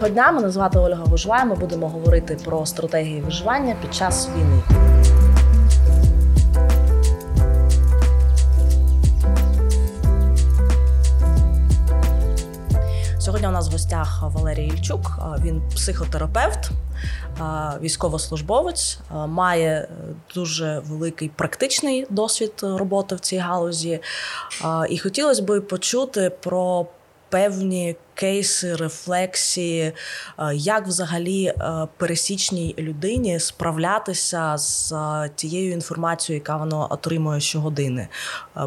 Доброго дня, мене звати Ольга Виживає. Ми будемо говорити про стратегії виживання під час війни. Сьогодні у нас в гостях Валерій Ільчук. Він психотерапевт, військовослужбовець, має дуже великий практичний досвід роботи в цій галузі. І хотілося б почути про певні кейси, рефлексії, е, як взагалі е, пересічній людині справлятися з е, тією інформацією, яка вона отримує щогодини,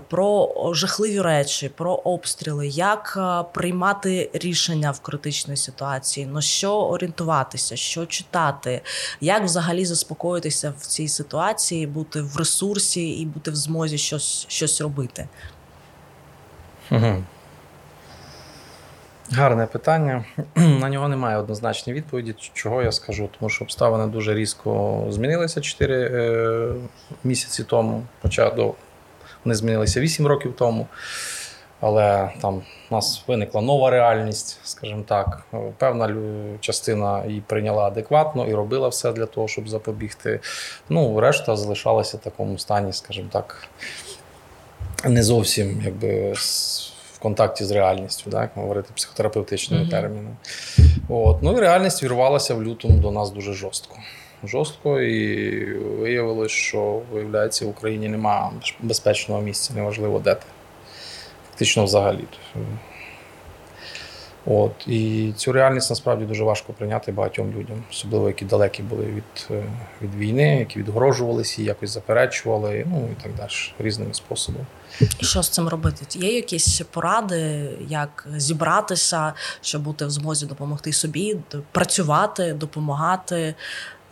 про жахливі речі, про обстріли, як приймати рішення в критичній ситуації, на що орієнтуватися, що читати, як взагалі заспокоїтися в цій ситуації, бути в ресурсі і бути в змозі щось, щось робити. Угу. Гарне питання. На нього немає однозначної відповіді. Чого я скажу? Тому що обставини дуже різко змінилися 4 е, місяці тому, хоча до вони змінилися 8 років тому. Але там у нас виникла нова реальність, скажімо так. Певна частина її прийняла адекватно і робила все для того, щоб запобігти. Ну, решта залишалася в такому стані, скажімо так, не зовсім якби контакті з реальністю, так говорити психотерапевтичними mm-hmm. термінами. От. Ну і реальність вірвалася в лютому до нас дуже жорстко. Жорстко, і виявилось, що виявляється, в Україні немає безпечного місця, неважливо де ти. Фактично взагалі. От І цю реальність насправді дуже важко прийняти багатьом людям, особливо які далекі були від е, від війни, які відгрожувалися, якось заперечували, ну і так далі, різними способами. Що з цим робити? Є якісь поради, як зібратися, щоб бути в змозі допомогти собі, працювати, допомагати.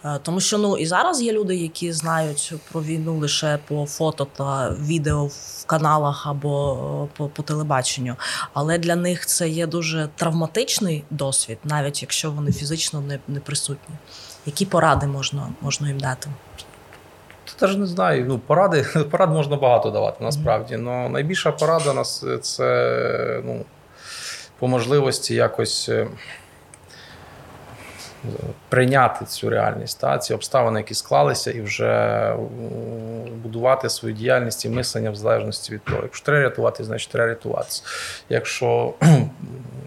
Е, тому що ну і зараз є люди, які знають про війну лише по фото та відео в каналах або е, по, по телебаченню. Але для них це є дуже травматичний досвід, навіть якщо вони фізично не не присутні. Які поради можна можна їм дати? Теж не знаю. Ну, поради порад можна багато давати насправді. Mm-hmm. Но найбільша порада нас це ну, по можливості якось. Прийняти цю реальність, та ці обставини, які склалися, і вже будувати свою діяльність і мислення в залежності від того. Якщо треба рятуватися, значить треба рятуватися. Якщо,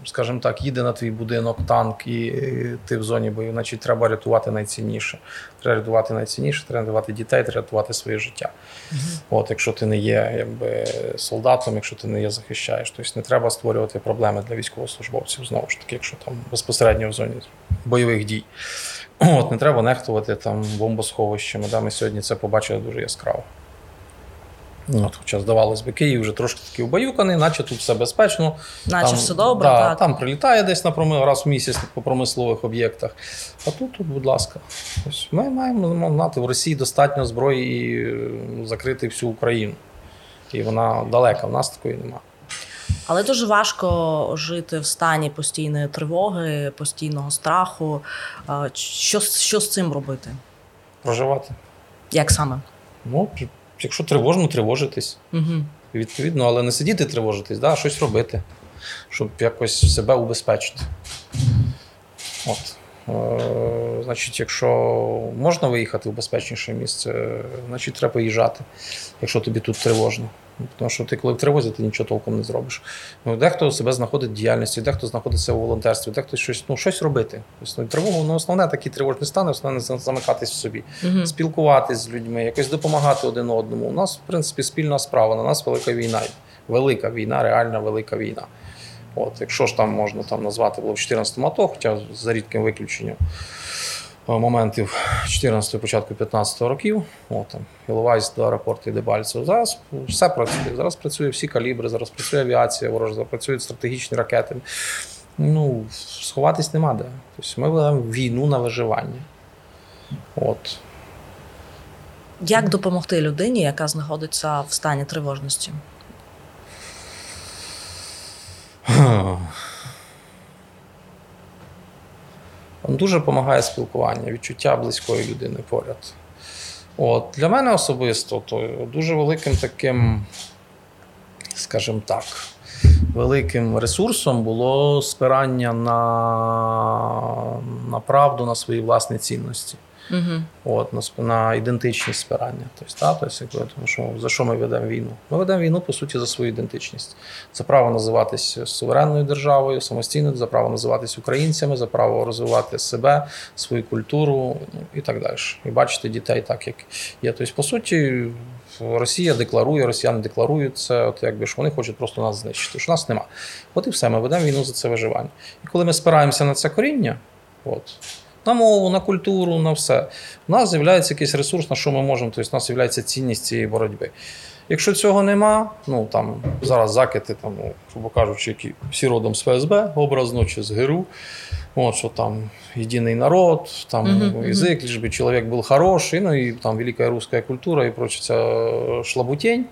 скажімо так, їде на твій будинок танк і ти в зоні бою, значить треба рятувати найцінніше. Треба рятувати найцінніше, треба рятувати дітей, треба рятувати своє життя. Угу. От, Якщо ти не є якби, солдатом, якщо ти не є захищаєш, тобто не треба створювати проблеми для військовослужбовців знову ж таки, якщо там безпосередньо в зоні бойових дій. От, Не треба нехтувати там бомбосховищами. Да, Ми сьогодні це побачили дуже яскраво. От, Хоча, здавалось би, Київ вже трошки такий убаюканий, наче тут все безпечно. Наче там, все добре. Да, так. Там прилітає десь на промил, раз в місяць по промислових об'єктах. А тут, тут, будь ласка, Ось ми маємо знати, в Росії достатньо зброї і ну, закрити всю Україну. І вона далека, в нас такої немає. Але дуже важко жити в стані постійної тривоги, постійного страху. Що що з цим робити? Проживати. Як саме? Ну, якщо тривожно, тривожитись. Угу. Відповідно, але не сидіти тривожитись, да, а щось робити, щоб якось себе убезпечити. От. Е, Значить, якщо можна виїхати в безпечніше місце, значить треба їжджати, якщо тобі тут тривожно. Тому що ти, коли в тривозі, ти нічого толком не зробиш. Ну, Дехто себе знаходить в діяльності, дехто знаходиться у волонтерстві, дехто щось ну, щось робити. Тобто, ну, тривогу, ну, основне такий тривожний стан, основне замикатись в собі, угу. спілкуватись з людьми, якось допомагати один одному. У нас, в принципі, спільна справа. На нас велика війна. Велика війна, реальна велика війна. От, Якщо ж там можна там назвати було в 14-му АТО, хоча за рідким виключенням. Е, моментів 14 початку 15 років. От, там, Іловайськ до аеропорту і Дебальцево. Зараз все працює. Зараз працює всі калібри, зараз працює авіація, ворожа, працюють стратегічні ракети. Ну, Сховатись нема де. Тобто Ми ведемо війну на виживання. От. Як допомогти людині, яка знаходиться в стані тривожності? Дуже допомагає спілкування, відчуття близької людини поряд. От, Для мене особисто то дуже великим таким, скажімо так, великим ресурсом було спирання на, на правду, на свої власні цінності. Угу. От, на, на ідентичність спирання. Тобто, та, тобто, тому що за що ми ведемо війну? Ми ведемо війну, по суті, за свою ідентичність. За право називатися суверенною державою, самостійною, за право називатися українцями, за право розвивати себе, свою культуру ну, і так далі. І бачити дітей так, як є. Тобто, по суті, Росія декларує, росіяни декларують це, от якби що вони хочуть просто нас знищити. що нас нема. От і все, ми ведемо війну за це виживання. І коли ми спираємося на це коріння, от на мову, на культуру, на все. У нас з'являється якийсь ресурс, на що ми можемо, тобто у нас з'являється цінність цієї боротьби. Якщо цього нема, ну там зараз закити, там, ну, грубо кажучи, які всі родом з ФСБ, образно чи з ГРУ, от, що там єдиний народ, там uh-huh, язик, лиш би чоловік був хороший, ну і там велика руська культура і проче ця шлабутень.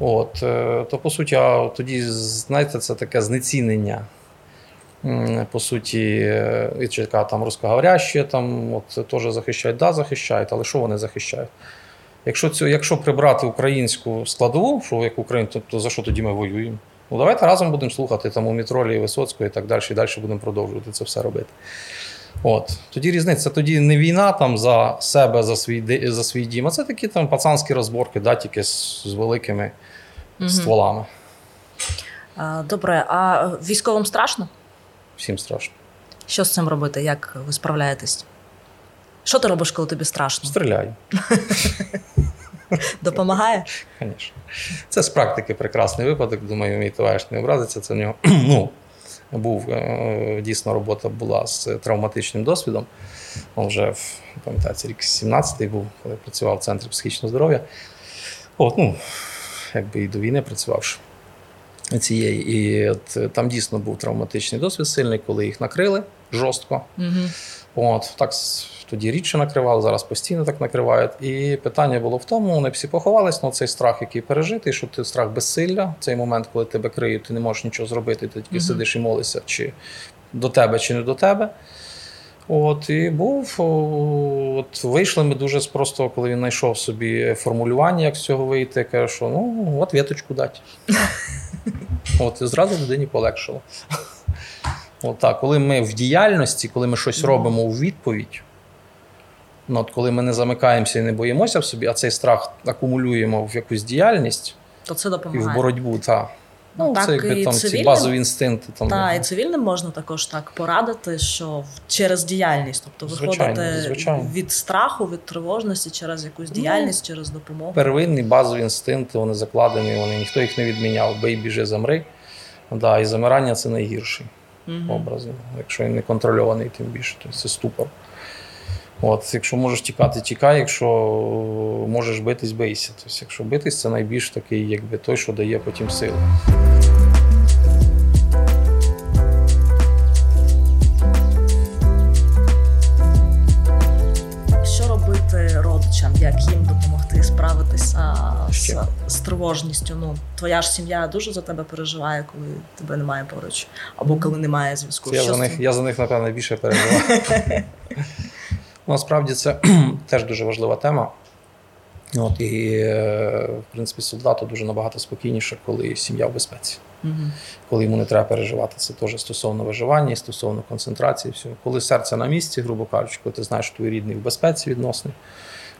От, е, То, по суті, тоді, знаєте, це таке знецінення по суті, е, яка там русскоговорящі, там от теж захищають, да, захищають, але що вони захищають? Якщо цю, якщо прибрати українську складову, що як Україна, то, то за що тоді ми воюємо? Ну давайте разом будемо слухати там у Мітролі Висоцького і так далі, і далі будемо продовжувати це все робити. От. Тоді різниця, тоді не війна там за себе, за свій за свій дім, а це такі там пацанські розборки, да, тільки з, з великими угу. стволами. Добре, а військовим страшно? Всім страшно. Що з цим робити? Як ви справляєтесь? Що ти робиш, коли тобі страшно? Стріляю. Допомагає? Звісно. Це з практики прекрасний випадок. Думаю, мій товариш не образиться. Це в нього ну, був е, дійсно робота була з травматичним досвідом. Он вже пам'ятається, рік 17-й був, коли працював в центрі психічного здоров'я. От, ну, якби і до війни працювавши цієї. І от е, там дійсно був травматичний досвід сильний, коли їх накрили жорстко. Угу. От так тоді рідше накривали, зараз постійно так накривають. І питання було в тому: вони всі поховались, ну цей страх, який пережитий, що ти страх безсилля, цей момент, коли тебе криють, ти не можеш нічого зробити, ти тільки угу. сидиш і молишся, чи до тебе, чи не до тебе. От і був от вийшли ми дуже просто, коли він знайшов собі формулювання, як з цього вийти. Каже, що ну от віточку дати. От і зразу людині полегшило. От так, коли ми в діяльності, коли ми щось робимо у відповідь, ну, от коли ми не замикаємося і не боїмося в собі, а цей страх акумулюємо в якусь діяльність то це допомагає. і в боротьбу, так. Ну, так, це якби там ці базові інстинкти. Там, Так, і цивільним можна також так порадити, що через діяльність, тобто виходити звичайно. від страху, від тривожності через якусь ну, діяльність, ну, через допомогу. Первинні базові інстинкти, вони закладені, вони ніхто їх не відміняв. Бей, біжи, замри. Да, І замирання це найгірший угу. образ. Якщо він не контрольований, тим більше, то це ступор. От, Якщо можеш тікати, тікай, якщо можеш битись, бийся. Тобто, Якщо битись, це найбільш такий, якби той, що дає потім силу. Що робити родичам, як їм допомогти справитися з, з тривожністю? Ну, Твоя ж сім'я дуже за тебе переживає, коли тебе немає поруч, або коли немає зв'язку. Я за них, я за них, напевно, більше переживаю. Насправді це теж дуже важлива тема. От, І, е, в принципі, солдату дуже набагато спокійніше, коли сім'я в безпеці. Угу. Коли йому не треба переживати, це теж стосовно виживання, стосовно концентрації. Всього. Коли серце на місці, грубо кажучи, коли ти знаєш, що твій рідний в безпеці відносний,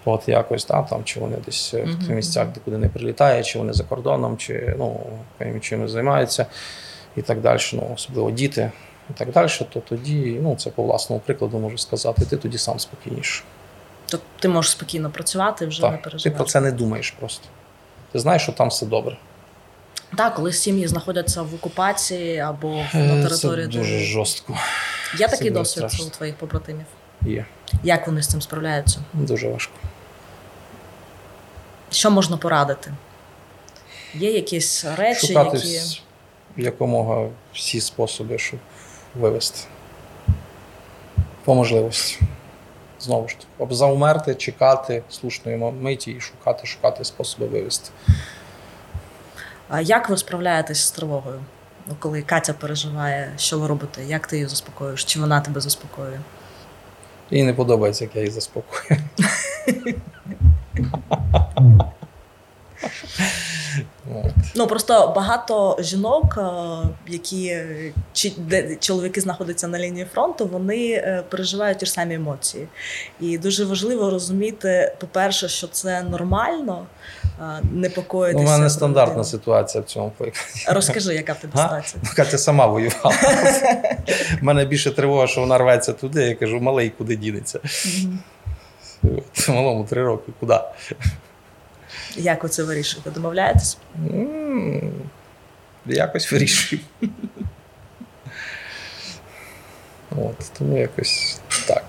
от якось та, там, чи вони десь угу. в тих місцях, де куди не прилітає, чи вони за кордоном, чи ну, чим займаються і так далі. Ну, Особливо діти і так далі, то тоді, ну це по власному прикладу можу сказати, ти тоді сам спокійніше. То ти можеш спокійно працювати вже так, не переживати. Ти про це не думаєш просто. Ти знаєш, що там все добре. Так, коли сім'ї знаходяться в окупації або на е, території. Це дуже жорстко. Є такий це досвід страшно. у твоїх побратимів? Є. Як вони з цим справляються? Дуже важко. Що можна порадити? Є якісь речі, Шукати які. якомога всі способи, щоб вивести. По можливості. Знову ж таки, заумерти, чекати слушної миті і шукати, шукати способи вивести. А як ви справляєтесь з тривогою? Ну, Коли Катя переживає, що ви робите? Як ти її заспокоюєш? Чи вона тебе заспокоює? Їй не подобається, як я її заспокою. От. Ну просто багато жінок, е, які чи де чоловіки знаходяться на лінії фронту, вони е, переживають ті ж самі емоції. І дуже важливо розуміти, по-перше, що це нормально. Непокоїтися. У мене стандартна ситуація в цьому Розкажи, яка в тебе ситуація? Ну, Катя сама воювала. У мене більше тривога, що вона рветься туди. Я кажу, малий, куди дінеться. Малому три роки, куди? Як ви це вирішуєте? Домовляєтесь? Якось вирішуємо. От, Тому якось так.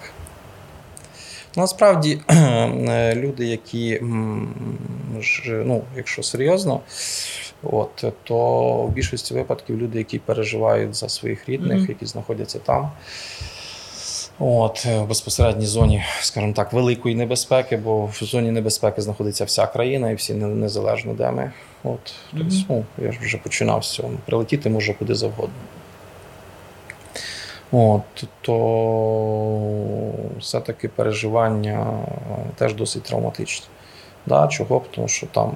Насправді, люди, які, ну, якщо серйозно, от, то в більшості випадків люди, які переживають за своїх рідних, mm-hmm. які знаходяться там. От, В безпосередній зоні, скажімо так, великої небезпеки, бо в зоні небезпеки знаходиться вся країна і всі незалежно де ми. От, mm-hmm. тобто, ну, Я ж вже починав з цього. Прилетіти може куди завгодно. От, То все-таки переживання теж досить травматичні. Да, Чого? Тому що там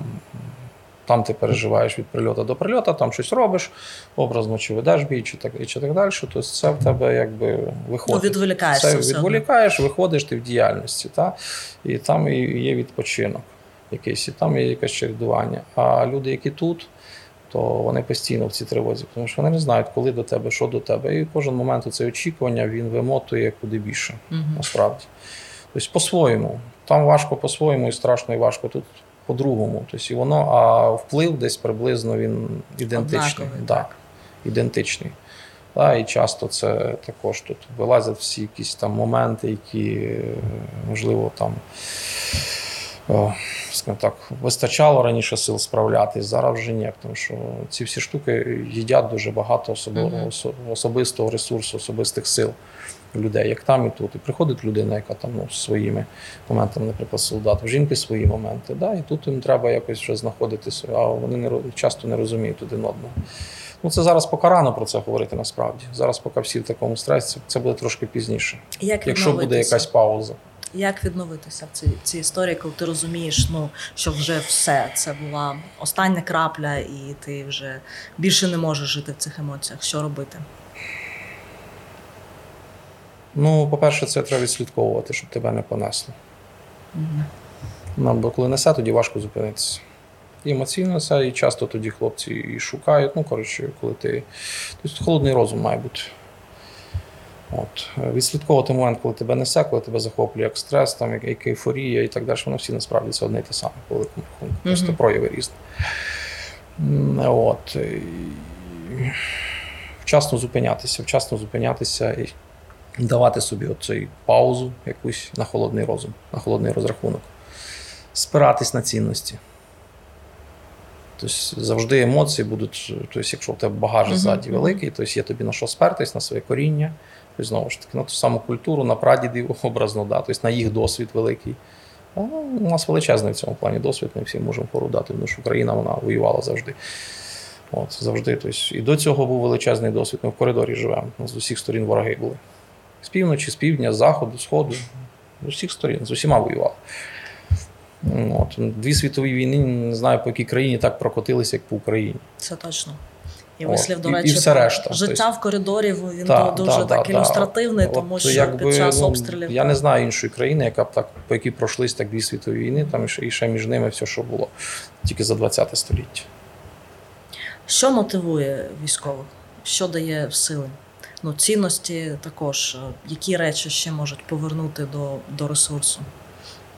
там ти переживаєш від прильоту до прильоту, там щось робиш, образно чи ведеш бій, чи так і чи так далі. Тобто це в тебе якби виходить. Ну, відволікаєшся. Це відволікаєш, виходиш ти в діяльності. Та? І там є відпочинок якийсь, і там є якесь чередування. А люди, які тут, то вони постійно в цій тривозі, тому що вони не знають, коли до тебе, що до тебе. І кожен момент це очікування він вимотує куди більше, угу. насправді. Тобто по-своєму. Там важко по-своєму і страшно і важко. Тут по-другому. Тобто і воно, а вплив десь приблизно він ідентичний. Да, ідентичний. Да, І часто це також тут вилазять всі якісь там моменти, які можливо там скажімо так, вистачало раніше сил справлятись, зараз вже ні. Тому що ці всі штуки їдять дуже багато особистого ресурсу, особистих сил людей, як там і тут. І приходить людина, яка там ну, своїми моментами, наприклад, солдат, в жінки свої моменти. Да? І тут їм треба якось вже знаходитися, а вони не часто не розуміють один одного. Ну, це зараз поки рано про це говорити насправді. Зараз, поки всі в такому стресі, це буде трошки пізніше. Як Якщо буде якась пауза. Як відновитися в цій цій історії, коли ти розумієш, ну що вже все це була остання крапля, і ти вже більше не можеш жити в цих емоціях? Що робити? Ну, по-перше, це треба відслідковувати, щоб тебе не понесло. Угу. Ну, бо коли несе, тоді важко зупинитися. І емоційно несе, і часто тоді хлопці і шукають. Ну, коротше, коли ти. Тобто холодний розум має бути. От. Відслідковувати момент, коли тебе несе, коли тебе захоплює як стрес, там, як, як ейфорія і так далі, воно всі насправді це одне і те саме, по великому рахунку. Просто mm-hmm. прояви різні. От. Вчасно зупинятися, вчасно зупинятися і давати собі оцей паузу якусь на холодний розум, на холодний розрахунок, спиратись на цінності. Тобто завжди емоції будуть, тобто, якщо в тебе багаж ззаді великий, то є тобі на що спертись, на своє коріння. Тобто, знову ж таки, на ту саму культуру, на прадідів образно, да, тобто на їх досвід великий. А, у нас величезний в цьому плані досвід, ми всі можемо порудати, тому що Україна вона воювала завжди. От, завжди. Тобто, І до цього був величезний досвід. Ми в коридорі живемо. У нас з усіх сторін вороги були. З півночі, з півдня, з заходу, сходу, з усіх сторін, з усіма воювали. От. Дві світові війни, не знаю, по якій країні так прокотилися, як по Україні. Це точно. І вислів, до речі, і, і все решта. життя тобто, в коридорі він та, дуже та, так та, ілюстративний, та. тому От, що якби, під час ну, обстрілів. Я не знаю іншої країни, яка б так, по якій пройшлись так дві світові війни, там і ще між ними все, що було, тільки за 20 століття. Що мотивує військових? Що дає сили? Ну, Цінності також. Які речі ще можуть повернути до до ресурсу?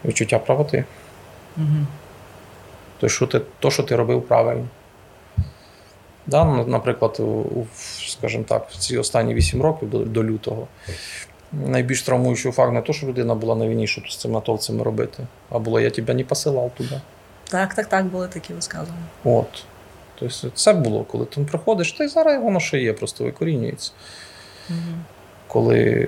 Відчуття правоти. Угу. То, що ти, то, що ти робив правильно. Да, Наприклад, у, скажімо так, в ці останні 8 років до до лютого найбільш травмуючий факт не то, що людина була на війні, щоб з цим натовцями робити, а було я тебе не посилав туди. Так, так, так, були такі висказування. От. Тобто це було, коли ти приходиш, та й зараз воно ще є, просто викорінюється. Угу. Коли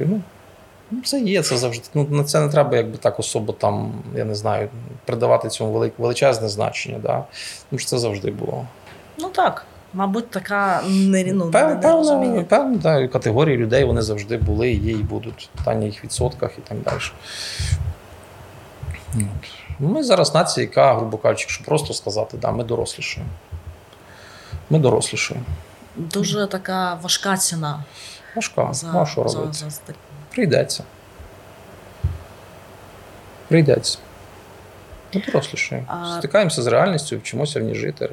ну, це є, це завжди. Ну, На це не треба якби так особо там, я не знаю, придавати цьому величезне значення. Да? Тому що це завжди було. Ну так. Мабуть, така ну, Пев, певна, певна да, категорії людей вони завжди були, є і будуть. Питання їх відсотках і так далі. От. Ми зараз нація, яка, грубо кажучи, якщо просто сказати, да, ми дорослішуємо. Ми дорослішуємо. Дуже така важка ціна. Важка. За, ну, а що за, робити? за, за, Прийдеться. Прийдеться. Ми дорослішуємо. А- Стикаємося з реальністю, вчимося в ній жити.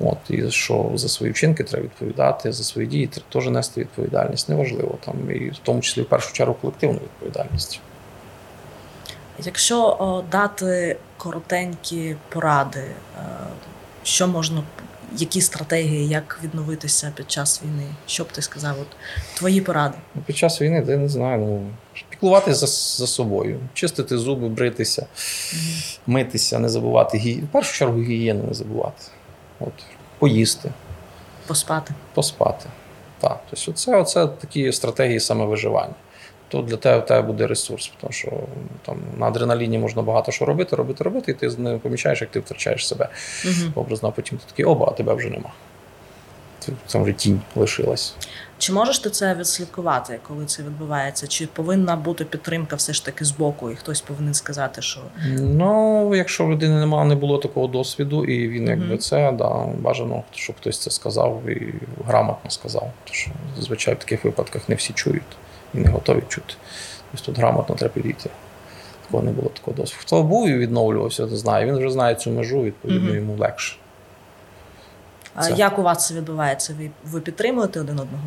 От, і що за свої вчинки треба відповідати, за свої дії треба теж нести відповідальність. Неважливо. Там, і в тому числі в першу чергу колективну відповідальність. Якщо о, дати коротенькі поради, е, що можна, які стратегії, як відновитися під час війни? Що б ти сказав? От, твої поради. Ну, Під час війни, я не знаю, ну, піклуватися за, за собою, чистити зуби, бритися, митися, не забувати гі... В першу чергу гігієну не забувати. От, поїсти, Поспати. поспати. Так. Тобто оце такі стратегії самовиживання. То для тебе, в тебе буде ресурс, тому що там на адреналіні можна багато що робити, робити, робити, і ти не помічаєш, як ти втрачаєш себе. Угу. Образно, а потім ти такий оба, а тебе вже нема. Там вже тінь лишилась. Чи можеш ти це відслідкувати, коли це відбувається? Чи повинна бути підтримка все ж таки з боку, і хтось повинен сказати, що Ну, якщо в людини немає, не було такого досвіду, і він якби Мгм. це, да, бажано, щоб хтось це сказав і грамотно сказав. Тому що зазвичай в таких випадках не всі чують і не готові чути. Тобто тут грамотно треба підійти. Такого не було такого досвіду. Хто був і відновлювався, то знає. Він вже знає цю межу, відповідно, йому легше. а, Це. як у вас це відбувається? Ви, ви підтримуєте один одного?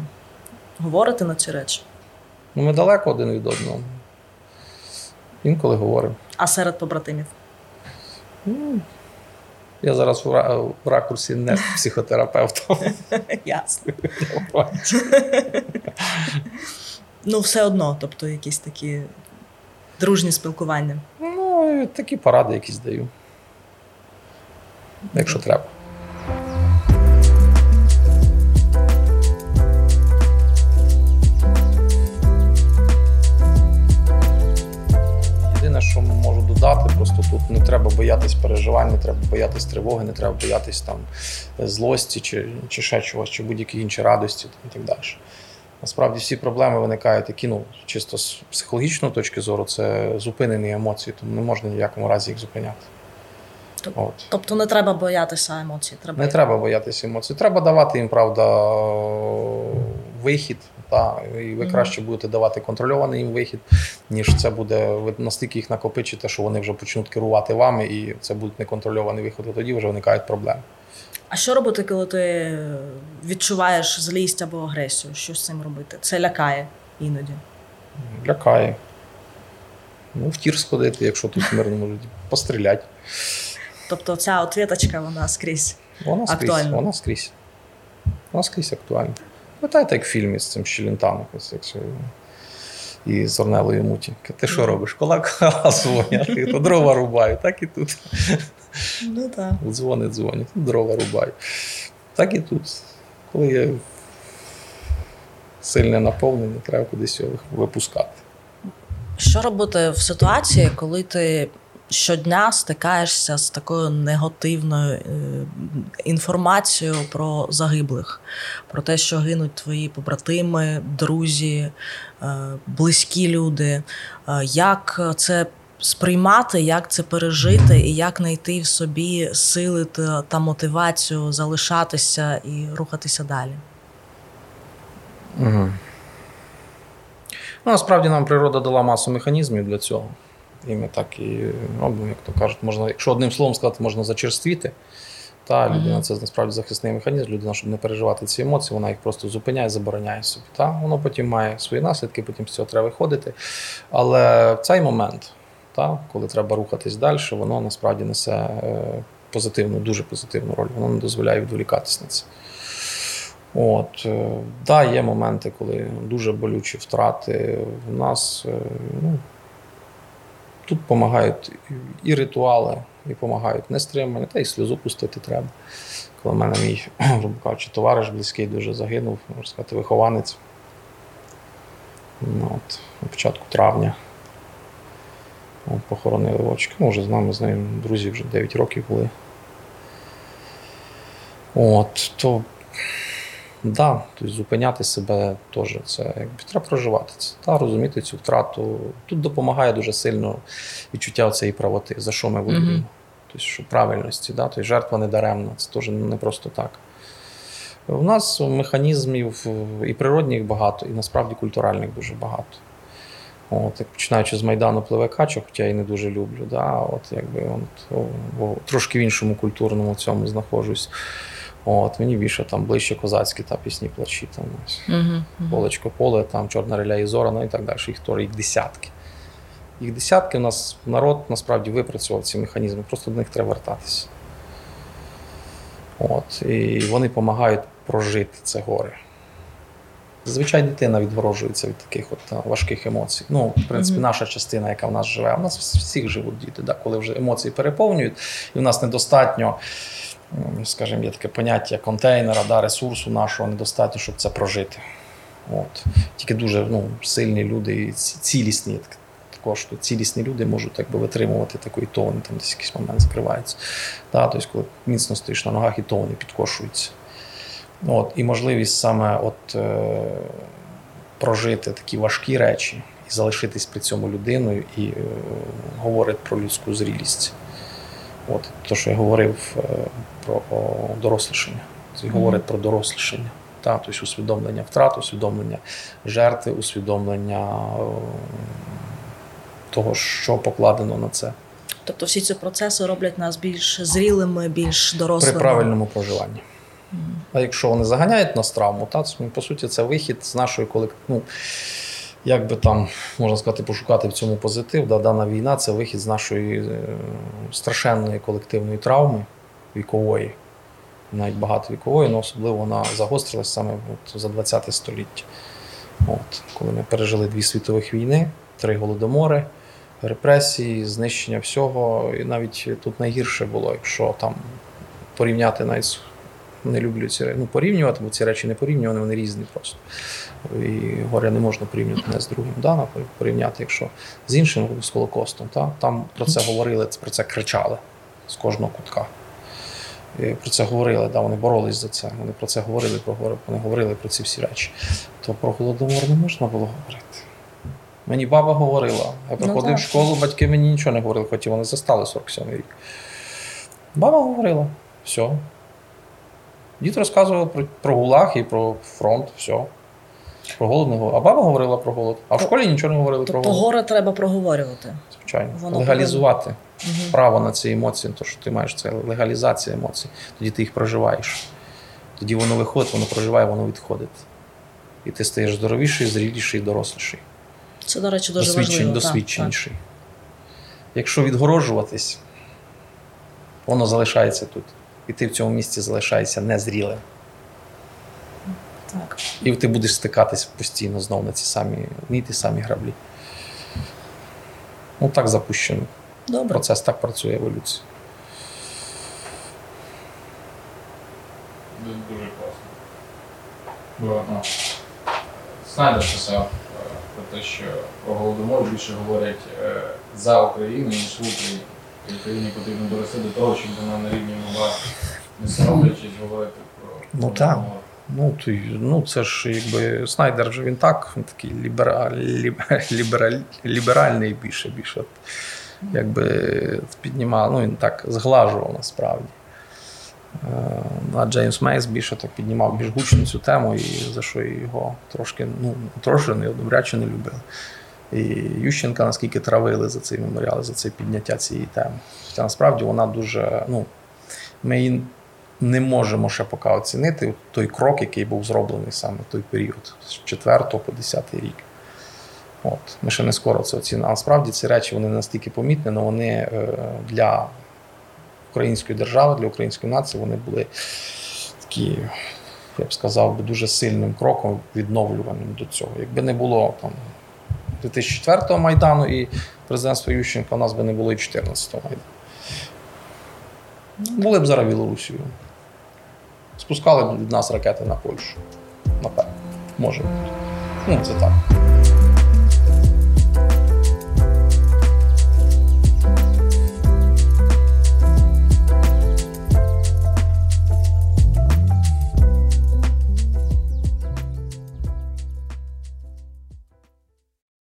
Говорите на ці речі? Ну, ми далеко один від одного. Інколи говоримо. А серед побратимів? Ну, я зараз в ракурсі не психотерапевта. Ясно. Ну, все одно, тобто якісь такі дружні спілкування. Ну, такі поради якісь даю. Якщо треба. Єдине, що можу додати, просто тут не треба боятись переживань, не треба боятись тривоги, не треба боятись там злості чи, чи ще чогось, чи будь-які інші радості і так далі. Насправді всі проблеми виникають які, ну, чисто з психологічної точки зору, це зупинені емоції, тому не можна ні в якому разі їх зупиняти. Тоб- От. Тобто не треба боятися емоцій. Треба Не треба боятися емоцій. Треба давати їм, правда, вихід. Та, і ви краще будете давати контрольований їм вихід, ніж це буде ви настільки їх накопичите, що вони вже почнуть керувати вами, і це буде неконтрольований вихід. І тоді вже виникають проблеми. А що робити, коли ти відчуваєш злість або агресію? Що з цим робити? Це лякає іноді. Лякає. Ну, в тір сходити, якщо тут мирно можуть постріляти. Тобто ця отвіточка, вона скрізь. Вона скрізь. Вона скрізь. Вона скрізь актуальна. Пам'ятаєте, як в фільмі з цим Челентаном, якщо і з Орнелою Муті. Ти що робиш? Дзвонять, і то дрова рубаю, так і тут. Ну так. Дзвонить, дзвонить, дрова рубаю. Так і тут. Коли є сильне наповнення, треба кудись його випускати. Що робити в ситуації, коли ти щодня стикаєшся з такою негативною е, інформацією про загиблих, про те, що гинуть твої побратими, друзі, е, близькі люди. Е, Як це сприймати, як це пережити, і як знайти в собі сили та, та мотивацію залишатися і рухатися далі? Угу. Ну, насправді нам природа дала масу механізмів для цього. І ми так і робимо, як то кажуть, можна, якщо одним словом сказати, можна зачерствіти. Та людина Мгм. це насправді захисний механізм. Людина, щоб не переживати ці емоції, вона їх просто зупиняє, забороняє собі. Та? Воно потім має свої наслідки, потім з цього треба виходити. Але в цей момент, та, коли треба рухатись далі, воно насправді несе е, позитивну, дуже позитивну роль. Воно не дозволяє відволікатись на це. От, е, да, є моменти, коли дуже болючі втрати. В нас е, ну, тут допомагають і ритуали, і допомагають нестримання, та й сльозу пустити треба. Коли в мене мій, кажучи, товариш близький дуже загинув, можна сказати, вихованець. Ну, От, на початку травня. Похоронили очки. Ну, вже з нами з ним друзі вже 9 років були. От, то Да, тобто зупиняти себе теж це якби треба проживати це. Та розуміти цю втрату. Тут допомагає дуже сильно відчуття цієї правоти, за що ми воюємо. Мгм. Тобто, що правильності, да? тобто жертва не даремна, це теж не просто так. У нас механізмів і природних багато, і насправді культуральних дуже багато. От, починаючи з Майдану пливе качок, хоча я і не дуже люблю. Да? От, якби, от, о, о, трошки в іншому культурному цьому знаходжусь. От, мені більше там ближче козацькі та пісні плачі. Там. Угу. Полечко поле, там Чорна реля і зора, ну і так далі. Їх теж їх десятки. Їх десятки у нас народ насправді випрацював ці механізми, просто до них треба вертатися. От, і вони допомагають прожити це горе. Зазвичай дитина відворожується від таких от важких емоцій. Ну, в принципі, наша частина, яка в нас живе, у нас всіх живуть діти, да, коли вже емоції переповнюють, і в нас недостатньо, скажімо, є таке поняття контейнера, да, ресурсу нашого недостатньо, щоб це прожити. От. Тільки дуже ну, сильні люди і цілісні. Також то цілісні люди можуть так би витримувати такий то там десь якийсь момент закриваються. Да, тобто, коли міцно стоїш на ногах, і то вони підкошуються. От, і можливість саме от, е, прожити такі важкі речі і залишитись при цьому людиною і е, говорить про людську зрілість. От, то, що я говорив е, про о, дорослішання. Це Мгм. говорить про дорослішання. Та, тобто усвідомлення втрат, усвідомлення жертви, усвідомлення е, того, що покладено на це Тобто всі ці процеси роблять нас більш зрілими, більш дорослими. при правильному проживанні. А якщо вони заганяють нас травму, та, по суті, це вихід з нашої колективної. Ну, як би там можна сказати, пошукати в цьому позитив, да, дана війна це вихід з нашої е, страшенної колективної травми вікової, навіть багатовікової, але особливо вона загострилась саме от за 20 століття. От, коли ми пережили дві світових війни, три голодомори, репресії, знищення всього. І навіть тут найгірше було, якщо там порівняти навіть не люблю ці речі. Ну, порівнювати, бо ці речі не порівнювані, вони різні просто. І горя не можна порівнювати не з другим. Да, порівняти, якщо з іншим з Холокостом, та, там про це говорили, про це кричали з кожного кутка. І про це говорили, да, вони боролись за це. Вони про це говорили, про вони говорили про ці всі речі. То про голодомор не можна було говорити. Мені баба говорила. Я приходив так. в школу, батьки мені нічого не говорили, хоча вони застали 47 рік. Баба говорила, все. Дід розказував про, про гулаг і про фронт, все. Про голод не говорив. А баба говорила про голод. А в школі нічого не говорили про Тобто голод. горе треба проговорювати. Звичайно. воно Легалізувати Мгм. право на ці емоції, то що ти маєш це легалізація емоцій. Тоді ти їх проживаєш. Тоді воно виходить, воно проживає, воно відходить. І ти стаєш здоровіший, зріліший, доросліший. Це, до речі, дуже Досвідчен, важливо. так, досвідченіший. Якщо відгороджуватись, воно залишається тут. І ти в цьому місці залишаєшся незрілим. Так. І ти будеш стикатись постійно знову на ці самі, ні ті самі граблі. Ну так запущено. Добре. Процес так працює еволюція. Дуже, класно. Ну, Снайдер писав е, про те, що про голодомор більше говорять е, за Україну, ніж в Україні. Україні потрібно дорости до того, щоб вона на рівні могла не соромлячись говорити про Ну, так. Ну, й- ну це ж якби Снайдер же він так, він такий лібераль, лібераль, ліберальний більше, більше. Якби піднімав, ну він так зглажував насправді. Е, А Джеймс Мейс більше так піднімав більш гучно цю тему, і за що його трошки, ну, трошки не добряче не любили. І Ющенка наскільки травили за цей меморіал, за це підняття цієї теми. Хоча насправді вона дуже, ну, ми її не можемо ще поки оцінити той крок, який був зроблений саме в той період, з 4 по 10 рік. От. Ми ще не скоро це оцінимо. А насправді ці речі вони настільки помітні, але вони е, для української держави, для української нації вони були такі, я б сказав, дуже сильним кроком відновлюваним до цього. Якби не було там 2004 Майдану і президентства Ющенка, у нас би не було і 14 Майдану. Були б зараз Білорусію. Спускали б від нас ракети на Польщу. Напевно. Може. бути. Ну, це так.